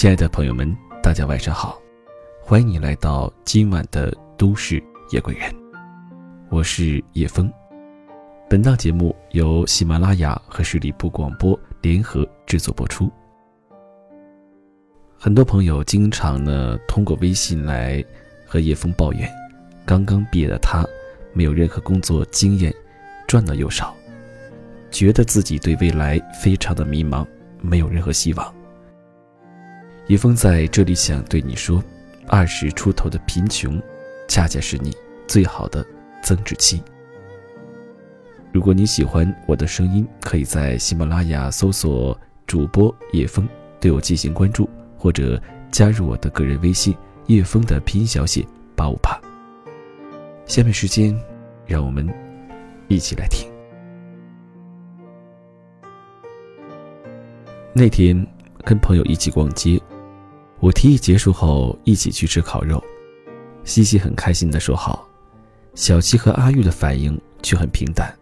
亲爱的朋友们，大家晚上好，欢迎你来到今晚的都市夜归人，我是叶枫。本档节目由喜马拉雅和十里铺广播联合制作播出。很多朋友经常呢通过微信来和叶枫抱怨，刚刚毕业的他没有任何工作经验，赚的又少，觉得自己对未来非常的迷茫，没有任何希望。叶枫在这里想对你说，二十出头的贫穷，恰恰是你最好的增值期。如果你喜欢我的声音，可以在喜马拉雅搜索主播叶枫，对我进行关注，或者加入我的个人微信叶枫的拼音小写八五八。下面时间，让我们一起来听。那天跟朋友一起逛街。我提议结束后一起去吃烤肉，西西很开心的说好，小七和阿玉的反应却很平淡。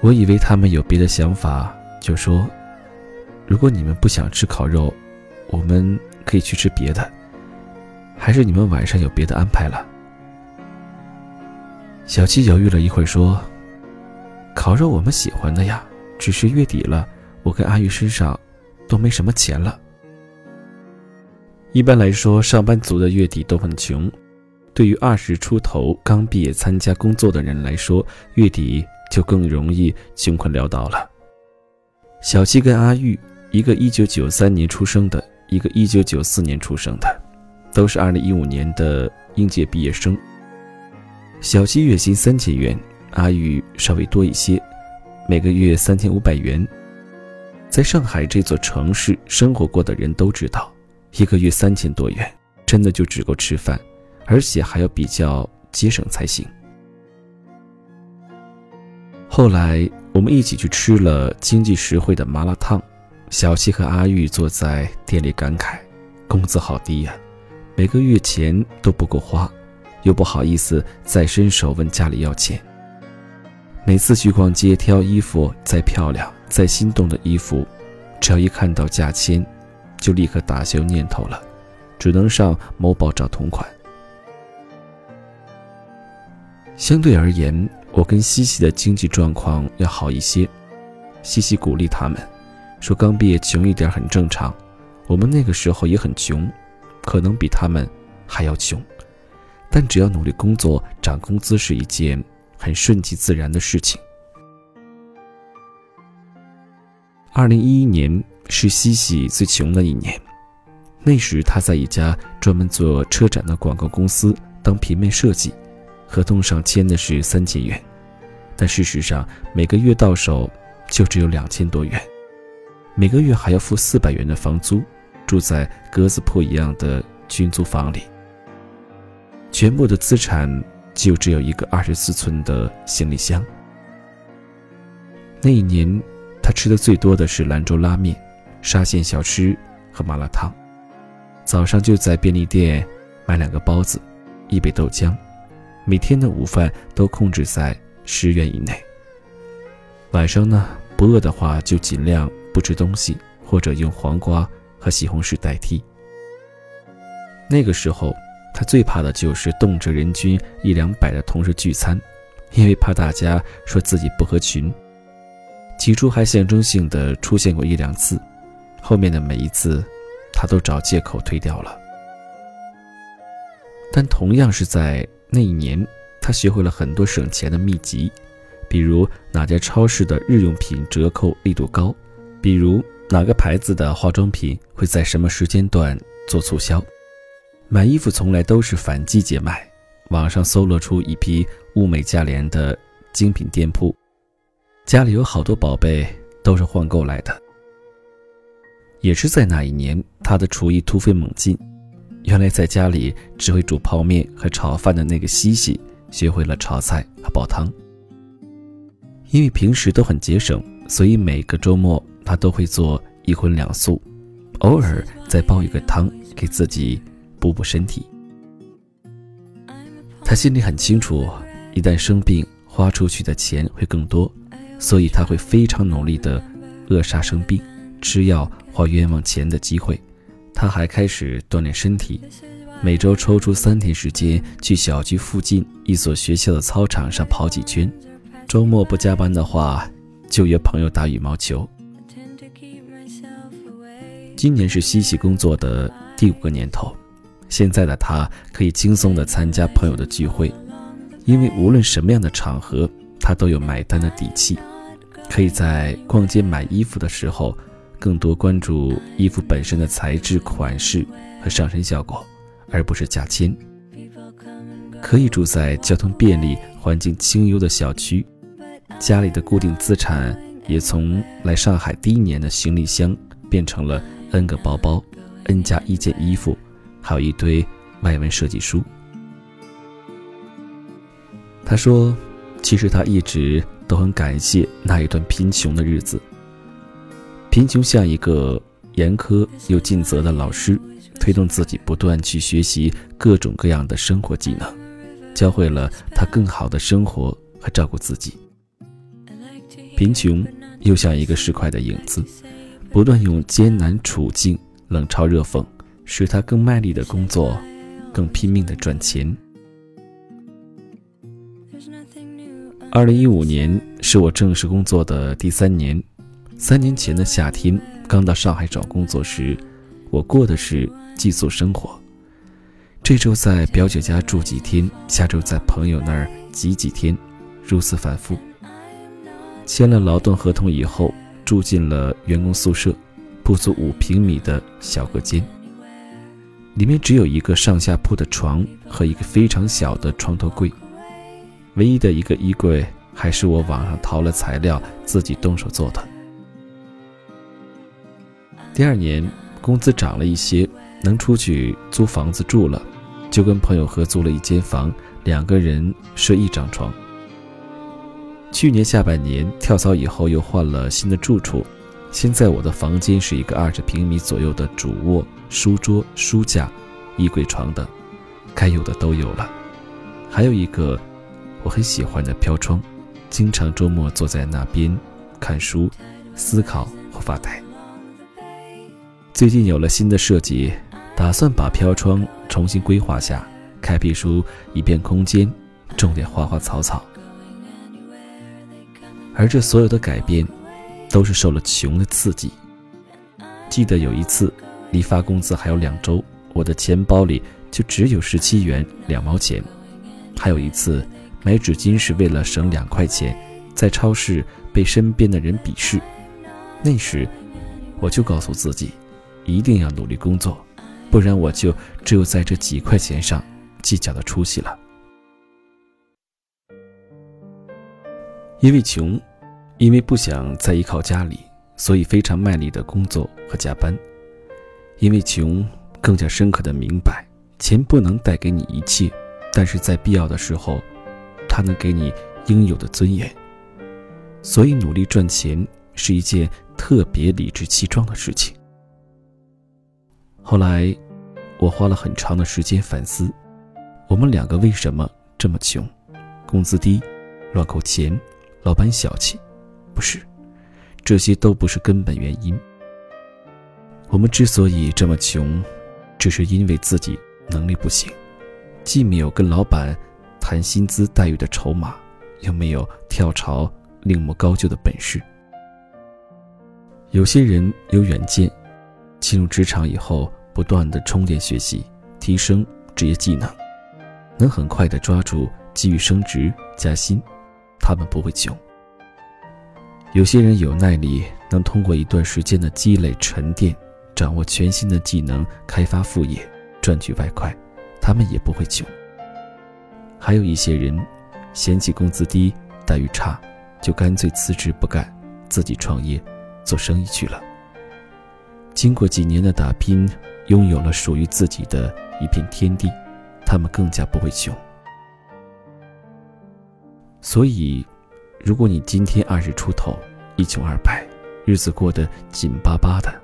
我以为他们有别的想法，就说：“如果你们不想吃烤肉，我们可以去吃别的，还是你们晚上有别的安排了？”小七犹豫了一会儿说：“烤肉我们喜欢的呀，只是月底了，我跟阿玉身上都没什么钱了。”一般来说，上班族的月底都很穷。对于二十出头刚毕业参加工作的人来说，月底就更容易穷困潦倒了。小七跟阿玉，一个一九九三年出生的，一个一九九四年出生的，都是二零一五年的应届毕业生。小七月薪三千元，阿玉稍微多一些，每个月三千五百元。在上海这座城市生活过的人都知道。一个月三千多元，真的就只够吃饭，而且还要比较节省才行。后来我们一起去吃了经济实惠的麻辣烫，小七和阿玉坐在店里感慨：工资好低呀，每个月钱都不够花，又不好意思再伸手问家里要钱。每次去逛街挑衣服，再漂亮再心动的衣服，只要一看到价签。就立刻打消念头了，只能上某宝找同款。相对而言，我跟西西的经济状况要好一些。西西鼓励他们，说刚毕业穷一点很正常，我们那个时候也很穷，可能比他们还要穷，但只要努力工作，涨工资是一件很顺其自然的事情。二零一一年。是西西最穷的一年，那时他在一家专门做车展的广告公司当平面设计，合同上签的是三千元，但事实上每个月到手就只有两千多元，每个月还要付四百元的房租，住在鸽子铺一样的军租房里，全部的资产就只有一个二十四寸的行李箱。那一年，他吃的最多的是兰州拉面。沙县小吃和麻辣烫，早上就在便利店买两个包子，一杯豆浆，每天的午饭都控制在十元以内。晚上呢，不饿的话就尽量不吃东西，或者用黄瓜和西红柿代替。那个时候，他最怕的就是动辄人均一两百的同事聚餐，因为怕大家说自己不合群。起初还象征性的出现过一两次。后面的每一次，他都找借口推掉了。但同样是在那一年，他学会了很多省钱的秘籍，比如哪家超市的日用品折扣力度高，比如哪个牌子的化妆品会在什么时间段做促销。买衣服从来都是反季节买，网上搜罗出一批物美价廉的精品店铺，家里有好多宝贝都是换购来的。也是在那一年，他的厨艺突飞猛进。原来在家里只会煮泡面和炒饭的那个西西，学会了炒菜和煲汤。因为平时都很节省，所以每个周末他都会做一荤两素，偶尔再煲一个汤给自己补补身体。他心里很清楚，一旦生病，花出去的钱会更多，所以他会非常努力地扼杀生病，吃药。花冤枉钱的机会，他还开始锻炼身体，每周抽出三天时间去小区附近一所学校的操场上跑几圈。周末不加班的话，就约朋友打羽毛球。今年是西西工作的第五个年头，现在的他可以轻松地参加朋友的聚会，因为无论什么样的场合，他都有买单的底气。可以在逛街买衣服的时候，更多关注衣服本身的材质、款式和上身效果，而不是价钱。可以住在交通便利、环境清幽的小区，家里的固定资产也从来上海第一年的行李箱变成了。N 个包包，N 加一件衣服，还有一堆外文设计书。他说：“其实他一直都很感谢那一段贫穷的日子。贫穷像一个严苛又尽责的老师，推动自己不断去学习各种各样的生活技能，教会了他更好的生活和照顾自己。贫穷又像一个市侩的影子。”不断用艰难处境冷嘲热讽，使他更卖力的工作，更拼命的赚钱。二零一五年是我正式工作的第三年。三年前的夏天，刚到上海找工作时，我过的是寄宿生活。这周在表姐家住几天，下周在朋友那儿挤几天，如此反复。签了劳动合同以后。住进了员工宿舍，不足五平米的小隔间，里面只有一个上下铺的床和一个非常小的床头柜，唯一的一个衣柜还是我网上淘了材料自己动手做的。第二年工资涨了一些，能出去租房子住了，就跟朋友合租了一间房，两个人睡一张床。去年下半年跳槽以后，又换了新的住处。现在我的房间是一个二十平米左右的主卧、书桌、书架、衣柜、床等，该有的都有了。还有一个我很喜欢的飘窗，经常周末坐在那边看书、思考或发呆。最近有了新的设计，打算把飘窗重新规划下，开辟出一片空间，种点花花草草。而这所有的改变，都是受了穷的刺激。记得有一次，离发工资还有两周，我的钱包里就只有十七元两毛钱。还有一次，买纸巾是为了省两块钱，在超市被身边的人鄙视。那时，我就告诉自己，一定要努力工作，不然我就只有在这几块钱上计较的出息了。因为穷，因为不想再依靠家里，所以非常卖力的工作和加班。因为穷，更加深刻的明白，钱不能带给你一切，但是在必要的时候，它能给你应有的尊严。所以努力赚钱是一件特别理直气壮的事情。后来，我花了很长的时间反思，我们两个为什么这么穷？工资低，乱扣钱。老板小气，不是，这些都不是根本原因。我们之所以这么穷，只是因为自己能力不行，既没有跟老板谈薪资待遇的筹码，又没有跳槽另谋高就的本事。有些人有远见，进入职场以后，不断的充电学习，提升职业技能，能很快的抓住机遇升职加薪。他们不会穷。有些人有耐力，能通过一段时间的积累沉淀，掌握全新的技能，开发副业，赚取外快，他们也不会穷。还有一些人，嫌弃工资低、待遇差，就干脆辞职不干，自己创业，做生意去了。经过几年的打拼，拥有了属于自己的一片天地，他们更加不会穷。所以，如果你今天二十出头，一穷二白，日子过得紧巴巴的，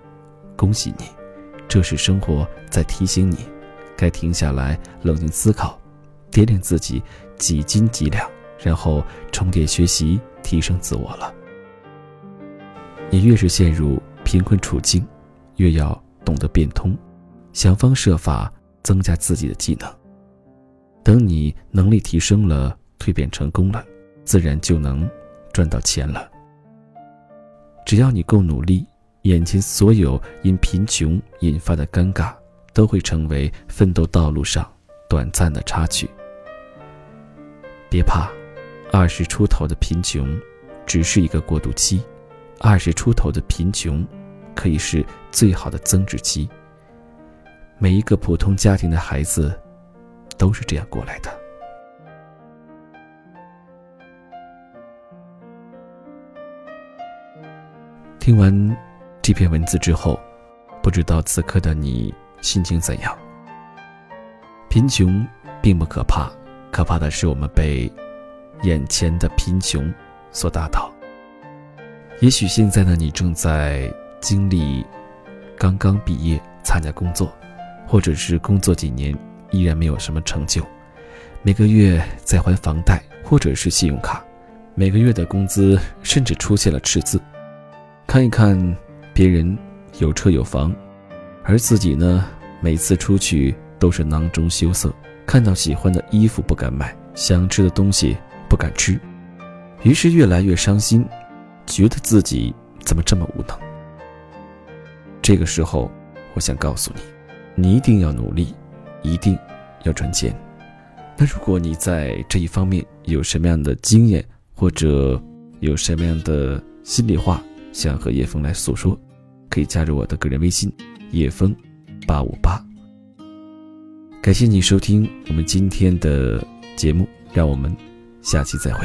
恭喜你，这是生活在提醒你，该停下来冷静思考，掂量自己几斤几两，然后重点学习，提升自我了。你越是陷入贫困处境，越要懂得变通，想方设法增加自己的技能。等你能力提升了，蜕变成功了，自然就能赚到钱了。只要你够努力，眼前所有因贫穷引发的尴尬，都会成为奋斗道路上短暂的插曲。别怕，二十出头的贫穷，只是一个过渡期；二十出头的贫穷，可以是最好的增值期。每一个普通家庭的孩子，都是这样过来的。听完这篇文字之后，不知道此刻的你心情怎样？贫穷并不可怕。可怕的是，我们被眼前的贫穷所打倒。也许现在的你正在经历刚刚毕业参加工作，或者是工作几年依然没有什么成就，每个月在还房贷或者是信用卡，每个月的工资甚至出现了赤字。看一看别人有车有房，而自己呢，每次出去都是囊中羞涩。看到喜欢的衣服不敢买，想吃的东西不敢吃，于是越来越伤心，觉得自己怎么这么无能。这个时候，我想告诉你，你一定要努力，一定要赚钱。那如果你在这一方面有什么样的经验，或者有什么样的心里话想和叶枫来诉说，可以加入我的个人微信：叶枫八五八。感谢你收听我们今天的节目，让我们下期再会。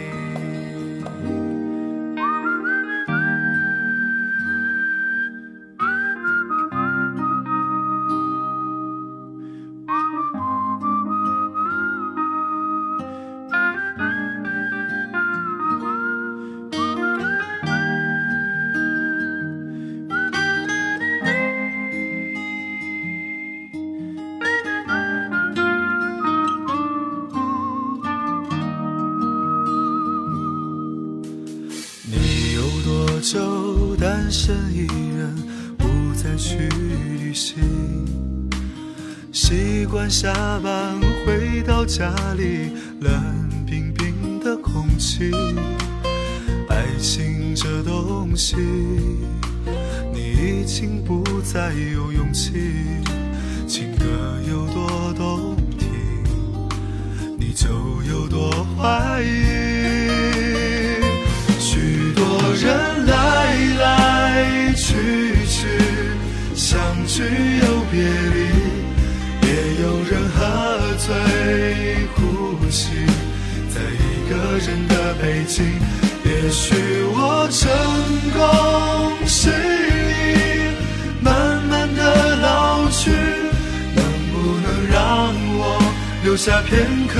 就单身一人，不再去旅行。习惯下班回到家里，冷冰冰的空气。爱情这东西，你已经不再有勇气。情歌有多动许我成功失意，慢慢的老去，能不能让我留下片刻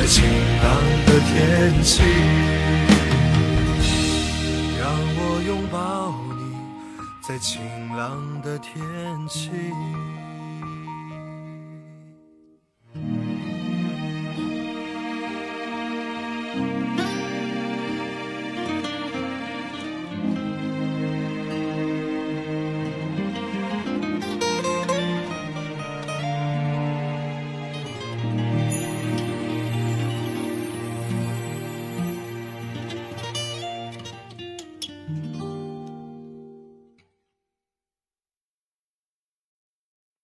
在晴朗的天气，让我拥抱你，在晴朗的天气。